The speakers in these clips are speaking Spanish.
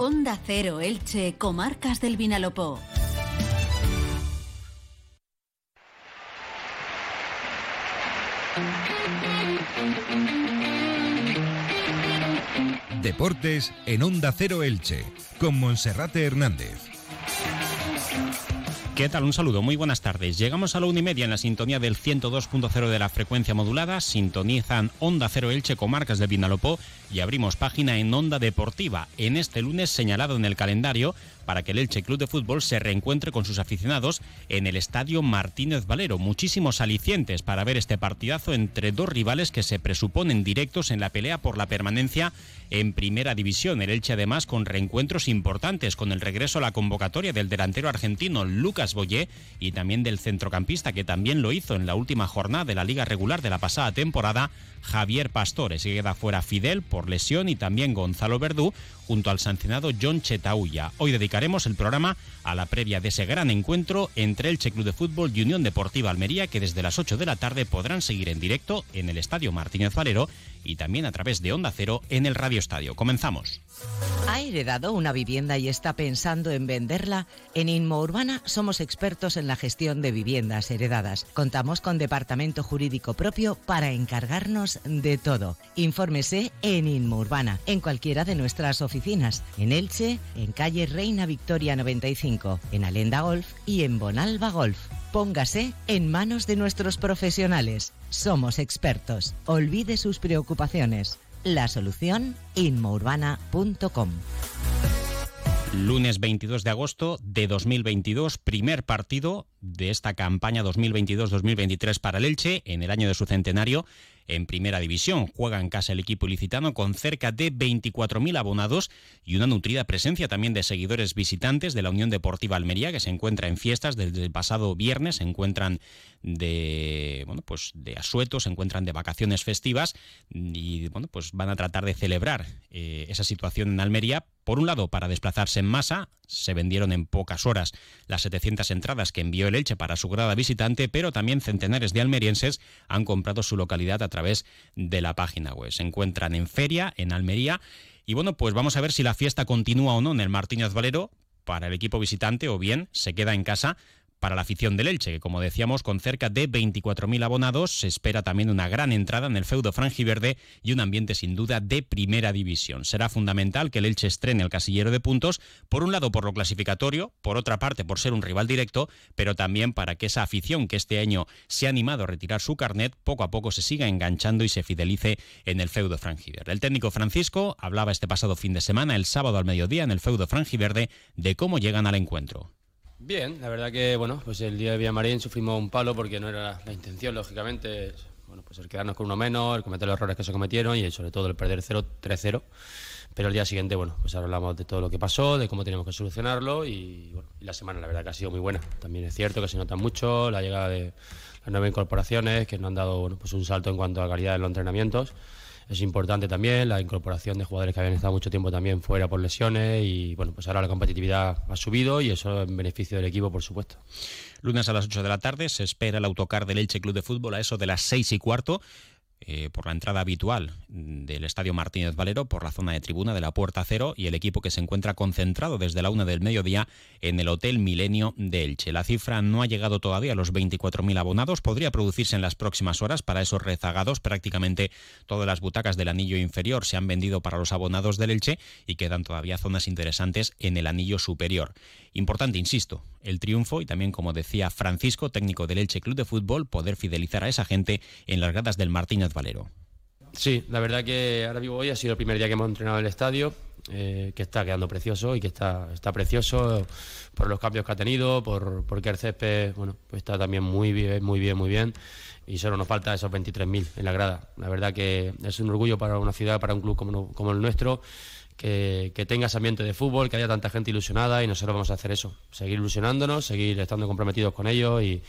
Onda Cero Elche, Comarcas del Vinalopó. Deportes en Onda Cero Elche, con Monserrate Hernández. ¿Qué tal? Un saludo, muy buenas tardes. Llegamos a la una y media en la sintonía del 102.0 de la frecuencia modulada. Sintonizan Onda Cero Elche, comarcas de Vinalopó y abrimos página en Onda Deportiva. En este lunes señalado en el calendario para que el Elche Club de Fútbol se reencuentre con sus aficionados en el Estadio Martínez Valero. Muchísimos alicientes para ver este partidazo entre dos rivales que se presuponen directos en la pelea por la permanencia en Primera División. El Elche además con reencuentros importantes con el regreso a la convocatoria del delantero argentino Lucas Boyé y también del centrocampista que también lo hizo en la última jornada de la liga regular de la pasada temporada, Javier Pastores. Se queda fuera Fidel por lesión y también Gonzalo Verdú junto al sancionado John Chetauya. Hoy el programa a la previa de ese gran encuentro entre el Che Club de Fútbol y Unión Deportiva Almería que desde las 8 de la tarde podrán seguir en directo en el Estadio Martínez Valero y también a través de Onda Cero en el Radio Estadio. Comenzamos. ¿Ha heredado una vivienda y está pensando en venderla? En Inmo Urbana somos expertos en la gestión de viviendas heredadas. Contamos con departamento jurídico propio para encargarnos de todo. Infórmese en Inmo Urbana, en cualquiera de nuestras oficinas, en Elche, en calle Reina Victoria 95, en Alenda Golf y en Bonalba Golf. Póngase en manos de nuestros profesionales. Somos expertos. Olvide sus preocupaciones. La solución inmourbana.com. Lunes 22 de agosto de 2022, primer partido de esta campaña 2022-2023 para el Elche en el año de su centenario en Primera División. Juega en casa el equipo ilicitano con cerca de 24.000 abonados y una nutrida presencia también de seguidores visitantes de la Unión Deportiva Almería que se encuentra en fiestas desde el pasado viernes, se encuentran de bueno, pues de asueto, se encuentran de vacaciones festivas y bueno, pues van a tratar de celebrar eh, esa situación en Almería por un lado, para desplazarse en masa, se vendieron en pocas horas las 700 entradas que envió el Elche para su grada visitante, pero también centenares de almerienses han comprado su localidad a de la página web. Se encuentran en feria, en Almería, y bueno, pues vamos a ver si la fiesta continúa o no en el Martínez Valero para el equipo visitante o bien se queda en casa para la afición del Elche, que como decíamos, con cerca de 24.000 abonados, se espera también una gran entrada en el feudo franjiverde y un ambiente sin duda de primera división. Será fundamental que el Elche estrene el casillero de puntos, por un lado por lo clasificatorio, por otra parte por ser un rival directo, pero también para que esa afición que este año se ha animado a retirar su carnet, poco a poco se siga enganchando y se fidelice en el feudo franjiverde. El técnico Francisco hablaba este pasado fin de semana, el sábado al mediodía, en el feudo franjiverde, de cómo llegan al encuentro. Bien, la verdad que bueno, pues el día de Villamarín sufrimos un palo porque no era la intención, lógicamente, bueno, pues el quedarnos con uno menos, el cometer los errores que se cometieron y sobre todo el perder 0-3-0. Pero el día siguiente, bueno, pues hablamos de todo lo que pasó, de cómo tenemos que solucionarlo y, bueno, y la semana la verdad que ha sido muy buena. También es cierto que se nota mucho la llegada de las nuevas incorporaciones que nos han dado bueno, pues un salto en cuanto a calidad de los entrenamientos es importante también la incorporación de jugadores que habían estado mucho tiempo también fuera por lesiones y bueno, pues ahora la competitividad ha subido y eso en beneficio del equipo, por supuesto. Lunes a las 8 de la tarde se espera el autocar del Elche Club de Fútbol a eso de las 6 y cuarto. Eh, por la entrada habitual del Estadio Martínez Valero, por la zona de tribuna de la Puerta Cero y el equipo que se encuentra concentrado desde la una del mediodía en el Hotel Milenio de Elche. La cifra no ha llegado todavía a los 24.000 abonados, podría producirse en las próximas horas para esos rezagados. Prácticamente todas las butacas del anillo inferior se han vendido para los abonados del Elche y quedan todavía zonas interesantes en el anillo superior. Importante, insisto, el triunfo y también, como decía Francisco, técnico del Elche Club de Fútbol, poder fidelizar a esa gente en las gradas del Martínez Valero. Sí, la verdad que ahora vivo hoy ha sido el primer día que hemos entrenado en el estadio, eh, que está quedando precioso y que está, está precioso por los cambios que ha tenido, por, porque el césped bueno, pues está también muy bien, muy bien, muy bien y solo nos falta esos 23.000 en la grada. La verdad que es un orgullo para una ciudad, para un club como, como el nuestro que, que tenga ese ambiente de fútbol, que haya tanta gente ilusionada y nosotros vamos a hacer eso, seguir ilusionándonos, seguir estando comprometidos con ellos y,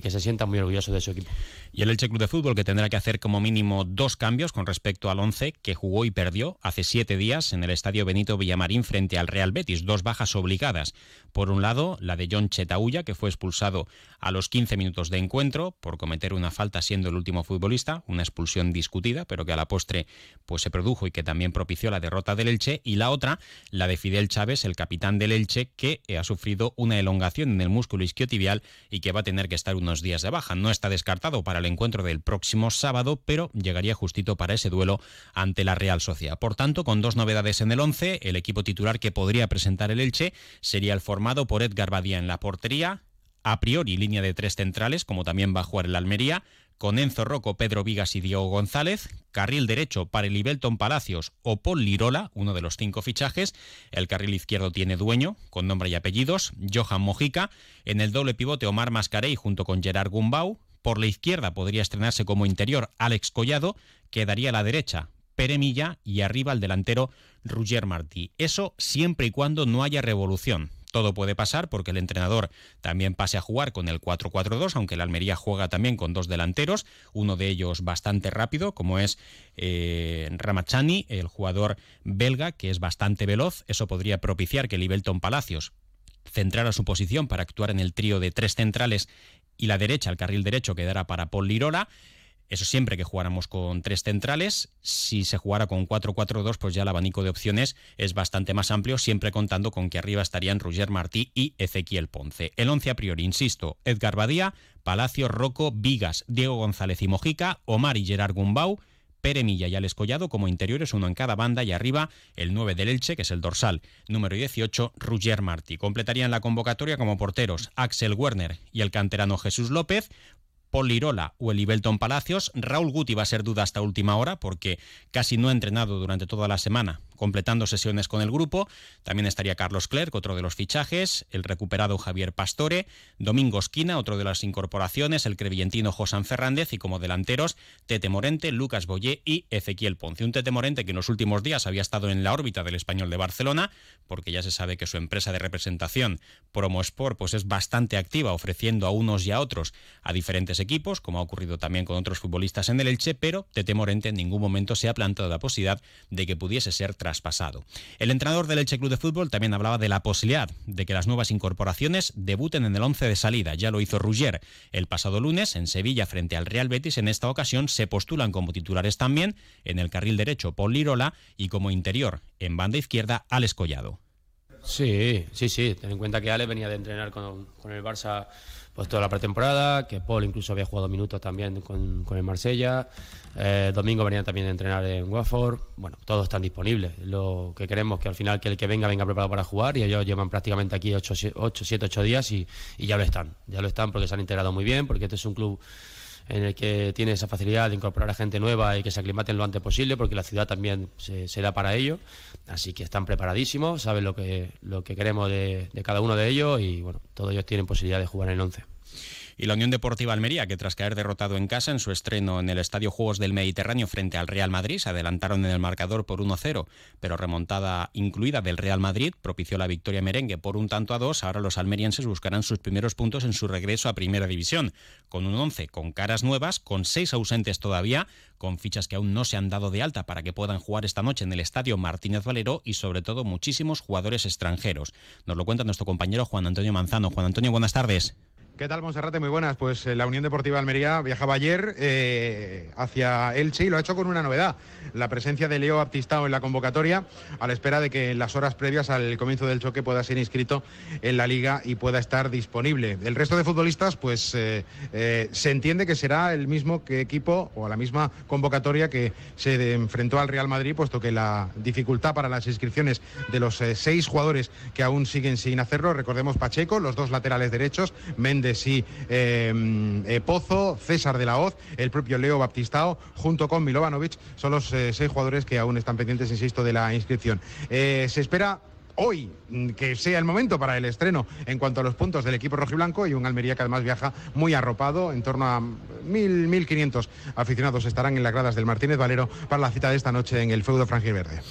que se sientan muy orgullosos de su equipo. Y el Elche Club de Fútbol que tendrá que hacer como mínimo dos cambios con respecto al 11 que jugó y perdió hace siete días en el Estadio Benito Villamarín frente al Real Betis. Dos bajas obligadas. Por un lado, la de John Chetauya, que fue expulsado a los 15 minutos de encuentro por cometer una falta siendo el último futbolista, una expulsión discutida, pero que a la postre pues se produjo y que también propició la derrota del Elche Y la otra, la de Fidel Chávez, el capitán del Elche, que ha sufrido una elongación en el músculo isquiotibial y que va a tener que estar unos días de baja. No está descartado para el encuentro del próximo sábado, pero llegaría justito para ese duelo ante la Real Sociedad. Por tanto, con dos novedades en el 11, el equipo titular que podría presentar el Elche sería el formado por Edgar Badía en la portería, a priori línea de tres centrales, como también va a jugar el Almería, con Enzo Rocco, Pedro Vigas y Diego González, carril derecho para el Ibelton Palacios o Paul Lirola, uno de los cinco fichajes, el carril izquierdo tiene dueño, con nombre y apellidos, Johan Mojica, en el doble pivote Omar Mascarey junto con Gerard Gumbau, por la izquierda podría estrenarse como interior Alex Collado, quedaría a la derecha Pere Milla y arriba el delantero Roger Martí. Eso siempre y cuando no haya revolución. Todo puede pasar porque el entrenador también pase a jugar con el 4-4-2, aunque el Almería juega también con dos delanteros, uno de ellos bastante rápido, como es eh, Ramachani, el jugador belga, que es bastante veloz. Eso podría propiciar que Libelton Palacios centrara su posición para actuar en el trío de tres centrales y la derecha, el carril derecho, quedará para Paul Lirola. Eso siempre que jugáramos con tres centrales. Si se jugara con 4-4-2, pues ya el abanico de opciones es bastante más amplio, siempre contando con que arriba estarían Roger Martí y Ezequiel Ponce. El 11 a priori, insisto, Edgar Badía, Palacio, Rocco, Vigas, Diego González y Mojica, Omar y Gerard Gumbau, Pere Milla y Alex Collado como interiores, uno en cada banda, y arriba el 9 del Elche, que es el dorsal número 18, Roger Martí. Completarían la convocatoria como porteros Axel Werner y el canterano Jesús López, Paul o el Ibelton Palacios. Raúl Guti va a ser duda hasta última hora porque casi no ha entrenado durante toda la semana completando sesiones con el grupo. También estaría Carlos Clerc, otro de los fichajes, el recuperado Javier Pastore, Domingo Esquina, otro de las incorporaciones, el crevillentino José Fernández y como delanteros Tete Morente, Lucas Boyé y Ezequiel Ponce. Un Tete Morente que en los últimos días había estado en la órbita del español de Barcelona, porque ya se sabe que su empresa de representación, Promosport, pues es bastante activa ofreciendo a unos y a otros a diferentes equipos, como ha ocurrido también con otros futbolistas en el Elche, pero Tete Morente en ningún momento se ha planteado la posibilidad de que pudiese ser El entrenador del Elche Club de Fútbol también hablaba de la posibilidad de que las nuevas incorporaciones debuten en el 11 de salida. Ya lo hizo Ruggier el pasado lunes en Sevilla frente al Real Betis. En esta ocasión se postulan como titulares también en el carril derecho Paul Lirola y como interior en banda izquierda Alex Collado. Sí, sí, sí. Ten en cuenta que Ale venía de entrenar con, con el Barça pues toda la pretemporada, que Paul incluso había jugado minutos también con, el Marsella. Eh, Domingo venía también a entrenar en Watford. Bueno, todos están disponibles. Lo que queremos que al final que el que venga venga preparado para jugar y ellos llevan prácticamente aquí 8, 7, 8 días y, y ya lo están. Ya lo están porque se han integrado muy bien, porque este es un club en el que tiene esa facilidad de incorporar a gente nueva y que se aclimaten lo antes posible, porque la ciudad también se, se da para ello. Así que están preparadísimos, saben lo que, lo que queremos de, de cada uno de ellos y bueno, todos ellos tienen posibilidad de jugar en el 11 y la Unión Deportiva Almería, que tras caer derrotado en casa en su estreno en el Estadio Juegos del Mediterráneo frente al Real Madrid, se adelantaron en el marcador por 1-0, pero remontada incluida del Real Madrid propició la victoria merengue por un tanto a dos. Ahora los almerienses buscarán sus primeros puntos en su regreso a Primera División, con un 11 con caras nuevas, con seis ausentes todavía, con fichas que aún no se han dado de alta para que puedan jugar esta noche en el Estadio Martínez Valero y sobre todo muchísimos jugadores extranjeros. Nos lo cuenta nuestro compañero Juan Antonio Manzano. Juan Antonio, buenas tardes. ¿Qué tal, Monserrate? Muy buenas. Pues eh, la Unión Deportiva Almería viajaba ayer eh, hacia Elche y lo ha hecho con una novedad. La presencia de Leo Baptistao en la convocatoria, a la espera de que en las horas previas al comienzo del choque pueda ser inscrito en la liga y pueda estar disponible. El resto de futbolistas, pues eh, se entiende que será el mismo equipo o la misma convocatoria que se enfrentó al Real Madrid, puesto que la dificultad para las inscripciones de los seis jugadores que aún siguen sin hacerlo, recordemos Pacheco, los dos laterales derechos, Méndez y eh, Pozo, César de la Hoz, el propio Leo Baptistao, junto con Milovanovic, son los eh, seis jugadores que aún están pendientes, insisto, de la inscripción. Eh, se espera hoy que sea el momento para el estreno en cuanto a los puntos del equipo rojiblanco y un Almería que además viaja muy arropado, en torno a 1.000, 1.500 aficionados estarán en las gradas del Martínez Valero para la cita de esta noche en el feudo franjiverde.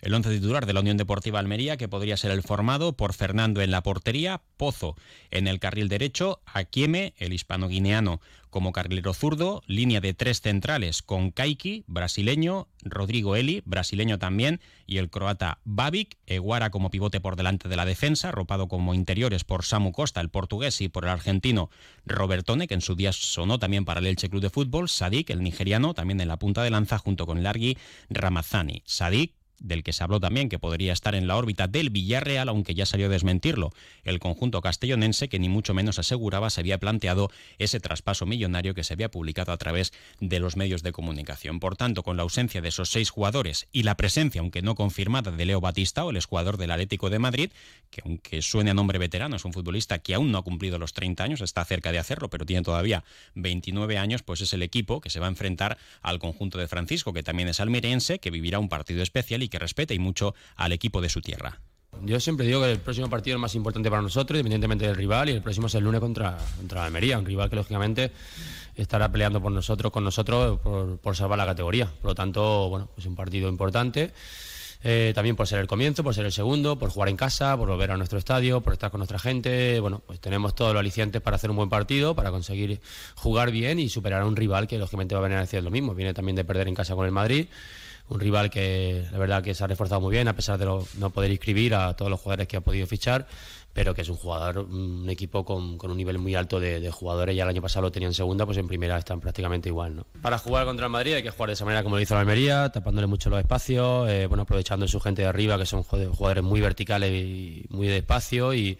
El once titular de la Unión Deportiva Almería, que podría ser el formado por Fernando en la portería, Pozo en el carril derecho, Aquieme, el hispano-guineano, como carrilero zurdo, línea de tres centrales con Kaiki, brasileño, Rodrigo Eli, brasileño también, y el croata Babic, Eguara como pivote por delante de la defensa, ropado como interiores por Samu Costa, el portugués, y por el argentino Robertone, que en su día sonó también para el Elche Club de Fútbol, Sadik, el nigeriano, también en la punta de lanza, junto con Largui Ramazani. Sadik del que se habló también que podría estar en la órbita del Villarreal, aunque ya salió a desmentirlo el conjunto castellonense, que ni mucho menos aseguraba se había planteado ese traspaso millonario que se había publicado a través de los medios de comunicación. Por tanto, con la ausencia de esos seis jugadores y la presencia, aunque no confirmada, de Leo Batista, o el jugador del Atlético de Madrid, que aunque suene a nombre veterano, es un futbolista que aún no ha cumplido los 30 años, está cerca de hacerlo, pero tiene todavía 29 años, pues es el equipo que se va a enfrentar al conjunto de Francisco, que también es almeriense, que vivirá un partido especial que respeta y mucho al equipo de su tierra. Yo siempre digo que el próximo partido es más importante para nosotros, independientemente del rival, y el próximo es el lunes contra, contra Almería, un rival que lógicamente estará peleando por nosotros, con nosotros, por, salvar la categoría. Por lo tanto, bueno, pues un partido importante. Eh, también por ser el comienzo, por ser el segundo, por jugar en casa, por volver a nuestro estadio, por estar con nuestra gente. Bueno, pues tenemos todos los alicientes para hacer un buen partido, para conseguir jugar bien y superar a un rival que lógicamente va a venir a decir lo mismo. Viene también de perder en casa con el Madrid un rival que la verdad que se ha reforzado muy bien a pesar de no poder inscribir a todos los jugadores que ha podido fichar pero que es un jugador, un equipo con, un nivel muy alto de, jugadores. Ya el año pasado lo tenían en segunda, pues en primera están prácticamente igual. ¿no? Para jugar contra el Madrid hay que jugar de esa manera como lo hizo la Almería, tapándole mucho los espacios, eh, bueno, aprovechando su gente de arriba, que son jugadores muy verticales y muy de espacio. Y,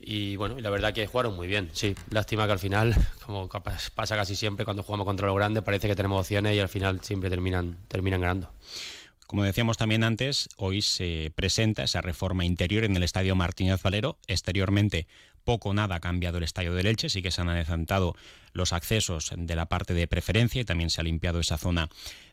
y bueno, y la verdad que jugaron muy bien. Sí, lástima que al final, como pasa casi siempre cuando jugamos contra los grandes, parece que tenemos opciones y al final siempre terminan, terminan ganando. Como decíamos también antes, hoy se presenta esa reforma interior en el Estadio Martínez Valero. Exteriormente, poco nada ha cambiado el Estadio del Elche, sí que se han adelantado los accesos de la parte de preferencia y también se ha limpiado esa zona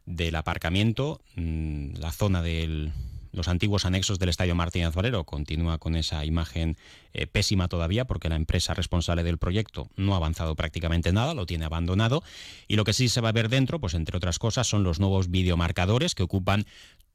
del aparcamiento, mm, la zona de los antiguos anexos del Estadio Martínez Valero continúa con esa imagen eh, pésima todavía porque la empresa responsable del proyecto no ha avanzado prácticamente nada, lo tiene abandonado. Y lo que sí se va a ver dentro, pues entre otras cosas, son los nuevos videomarcadores que ocupan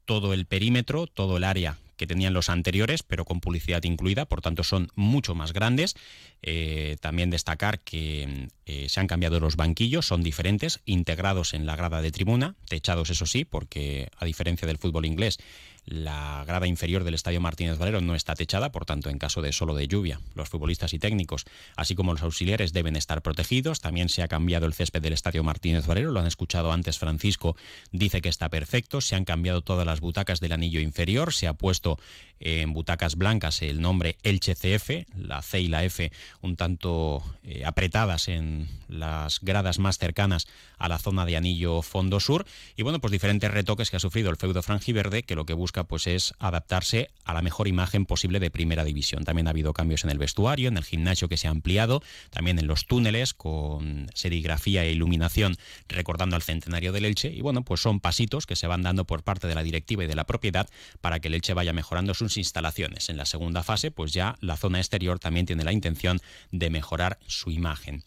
todo el perímetro, todo el área que tenían los anteriores, pero con publicidad incluida, por tanto son mucho más grandes. Eh, también destacar que eh, se han cambiado los banquillos, son diferentes, integrados en la grada de tribuna, techados eso sí, porque a diferencia del fútbol inglés, la grada inferior del Estadio Martínez Valero no está techada, por tanto, en caso de solo de lluvia, los futbolistas y técnicos, así como los auxiliares, deben estar protegidos. También se ha cambiado el césped del Estadio Martínez Valero, lo han escuchado antes Francisco, dice que está perfecto. Se han cambiado todas las butacas del anillo inferior, se ha puesto en butacas blancas el nombre Elche CF, la C y la F un tanto eh, apretadas en las gradas más cercanas a la zona de anillo fondo sur y bueno, pues diferentes retoques que ha sufrido el feudo franjiverde que lo que busca pues es adaptarse a la mejor imagen posible de primera división. También ha habido cambios en el vestuario, en el gimnasio que se ha ampliado, también en los túneles con serigrafía e iluminación recordando al centenario del Elche y bueno, pues son pasitos que se van dando por parte de la directiva y de la propiedad para que el Elche vaya mejorando sus instalaciones. En la segunda fase, pues ya la zona exterior también tiene la intención de mejorar su imagen.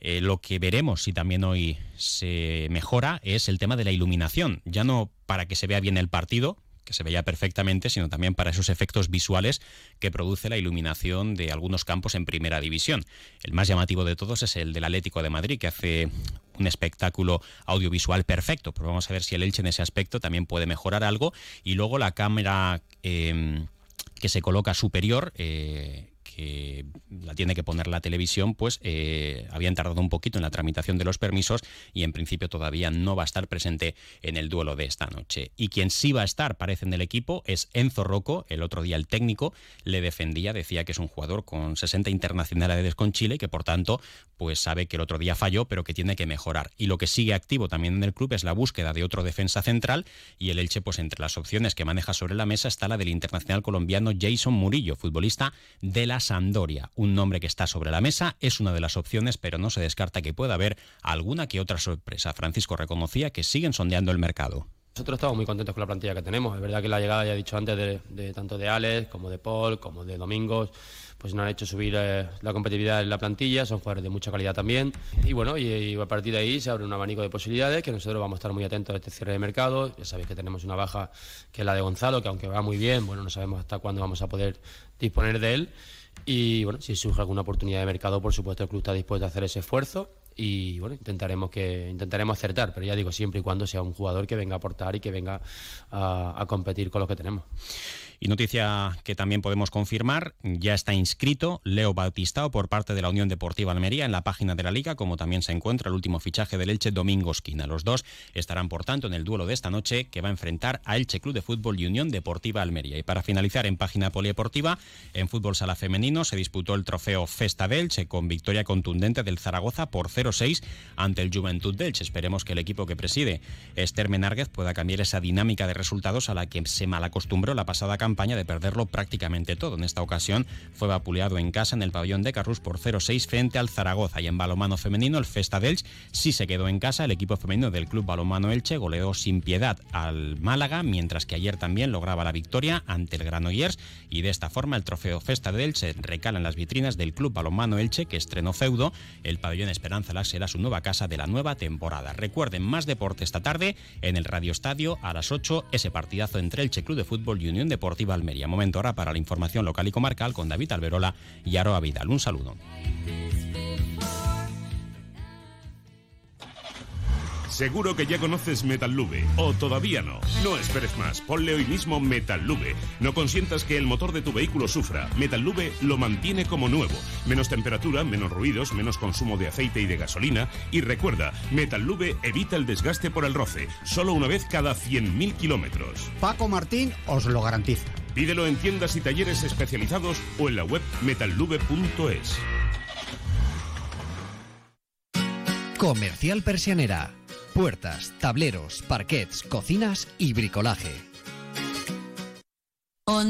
Eh, lo que veremos si también hoy se mejora es el tema de la iluminación, ya no para que se vea bien el partido, que se veía perfectamente, sino también para esos efectos visuales que produce la iluminación de algunos campos en primera división. El más llamativo de todos es el del Atlético de Madrid, que hace un espectáculo audiovisual perfecto. Pero vamos a ver si el Elche en ese aspecto también puede mejorar algo. Y luego la cámara eh, que se coloca superior. Eh, que la tiene que poner la televisión, pues eh, habían tardado un poquito en la tramitación de los permisos y en principio todavía no va a estar presente en el duelo de esta noche. Y quien sí va a estar, parece en el equipo, es Enzo Rocco. El otro día el técnico le defendía, decía que es un jugador con 60 internacionales con Chile y que por tanto pues sabe que el otro día falló, pero que tiene que mejorar. Y lo que sigue activo también en el club es la búsqueda de otro defensa central y el Elche, pues entre las opciones que maneja sobre la mesa está la del internacional colombiano Jason Murillo, futbolista de las Sampdoria. Un nombre que está sobre la mesa, es una de las opciones, pero no se descarta que pueda haber alguna que otra sorpresa. Francisco reconocía que siguen sondeando el mercado. Nosotros estamos muy contentos con la plantilla que tenemos. Es verdad que la llegada, ya he dicho antes, de, tanto de Alex como de Paul, como de Domingos, pues nos han hecho subir eh, la competitividad en la plantilla, son jugadores de mucha calidad también. Y bueno, y, a partir de ahí se abre un abanico de posibilidades que nosotros vamos a estar muy atentos a este cierre de mercado. Ya sabéis que tenemos una baja que es la de Gonzalo, que aunque va muy bien, bueno, no sabemos hasta cuándo vamos a poder disponer de él. Y bueno, si surge alguna oportunidad de mercado, por supuesto el club está dispuesto a hacer ese esfuerzo y bueno, intentaremos que intentaremos acertar, pero ya digo, siempre y cuando sea un jugador que venga a aportar y que venga a, competir con lo que tenemos. Y noticia que también podemos confirmar, ya está inscrito Leo Bautistao por parte de la Unión Deportiva Almería en la página de la Liga, como también se encuentra el último fichaje del Elche Domingo Esquina. Los dos estarán, por tanto, en el duelo de esta noche que va a enfrentar a Elche Club de Fútbol y Unión Deportiva Almería. Y para finalizar en página polideportiva, en fútbol sala femenino se disputó el trofeo Festa del Elche con victoria contundente del Zaragoza por 0-6 ante el Juventud del Elche. Esperemos que el equipo que preside Esther Menárguez pueda cambiar esa dinámica de resultados a la que se malacostumbró la pasada campaña de perderlo prácticamente todo. En esta ocasión fue vapuleado en casa en el pabellón de Carrus por 0-6 frente al Zaragoza y en balomano femenino el Festa Elche sí se quedó en casa. El equipo femenino del club balomano Elche goleó sin piedad al Málaga, mientras que ayer también lograba la victoria ante el Granollers y de esta forma el trofeo Festa de Elche recala en las vitrinas del club balomano Elche que estrenó feudo. El pabellón Esperanza Lax será su nueva casa de la nueva temporada. Recuerden más deporte esta tarde en el Radio Estadio a las 8 ese partidazo entre Elche Club de Fútbol y Unión Deportiva Almería. Momento ahora para la información local y comarcal con David Alberola y Aroa Vidal. Un saludo. Seguro que ya conoces Metallube, o todavía no. No esperes más, ponle hoy mismo Metallube. No consientas que el motor de tu vehículo sufra. Metallube lo mantiene como nuevo. Menos temperatura, menos ruidos, menos consumo de aceite y de gasolina. Y recuerda, Metallube evita el desgaste por el roce, solo una vez cada 100.000 kilómetros. Paco Martín os lo garantiza. Pídelo en tiendas y talleres especializados o en la web metallube.es. Comercial Persianera puertas, tableros, parquets, cocinas y bricolaje.